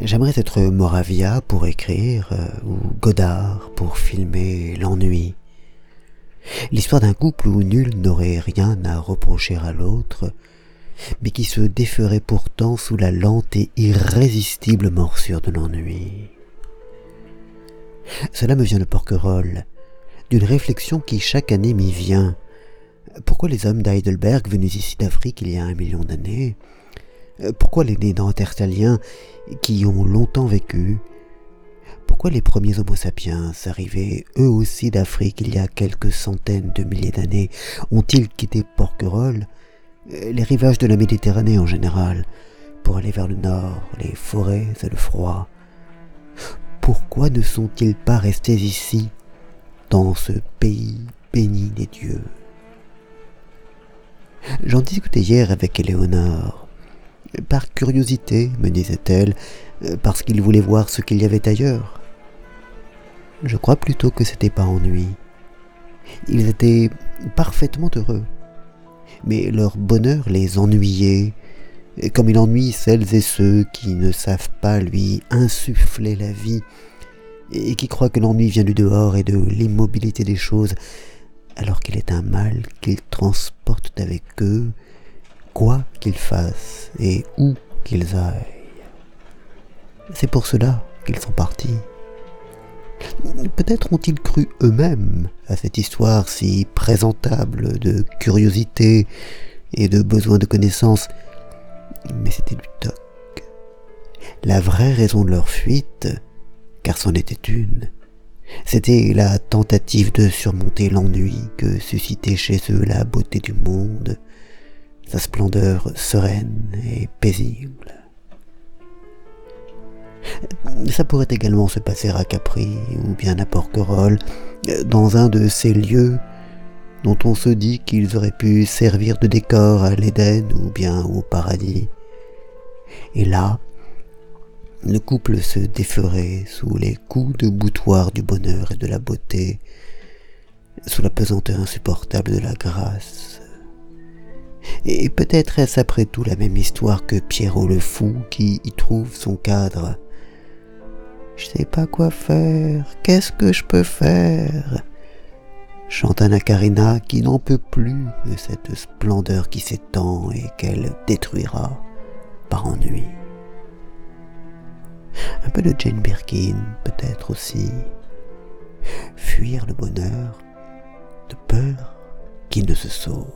J'aimerais être Moravia pour écrire, euh, ou Godard pour filmer l'ennui. L'histoire d'un couple où nul n'aurait rien à reprocher à l'autre, mais qui se déferait pourtant sous la lente et irrésistible morsure de l'ennui. Cela me vient de Porquerolles, d'une réflexion qui chaque année m'y vient. Pourquoi les hommes d'Heidelberg venus ici d'Afrique il y a un million d'années Pourquoi les néandertaliens qui ont longtemps vécu Pourquoi les premiers Homo sapiens, arrivés eux aussi d'Afrique il y a quelques centaines de milliers d'années, ont-ils quitté Porquerolles les rivages de la Méditerranée en général, pour aller vers le nord, les forêts et le froid? Pourquoi ne sont-ils pas restés ici, dans ce pays béni des dieux? J'en discutais hier avec Éléonore. Par curiosité, me disait-elle, parce qu'il voulait voir ce qu'il y avait ailleurs. Je crois plutôt que c'était pas ennui. Ils étaient parfaitement heureux mais leur bonheur les ennuyait, comme il ennuie celles et ceux qui ne savent pas lui insuffler la vie, et qui croient que l'ennui vient du dehors et de l'immobilité des choses, alors qu'il est un mal qu'ils transportent avec eux, quoi qu'ils fassent et où qu'ils aillent. C'est pour cela qu'ils sont partis. Peut-être ont-ils cru eux-mêmes à cette histoire si présentable de curiosité et de besoin de connaissance, mais c'était du toc. La vraie raison de leur fuite, car c'en était une, c'était la tentative de surmonter l'ennui que suscitait chez eux la beauté du monde, sa splendeur sereine et paisible. Ça pourrait également se passer à Capri ou bien à Porquerolles, dans un de ces lieux dont on se dit qu'ils auraient pu servir de décor à l'Éden ou bien au paradis. Et là, le couple se déferait sous les coups de boutoir du bonheur et de la beauté, sous la pesanteur insupportable de la grâce. Et peut-être est-ce après tout la même histoire que Pierrot le fou qui y trouve son cadre, je sais pas quoi faire. Qu'est-ce que je peux faire? Chante Anna Karina qui n'en peut plus de cette splendeur qui s'étend et qu'elle détruira par ennui. Un peu de Jane Birkin, peut-être aussi. Fuir le bonheur de peur qu'il ne se sauve.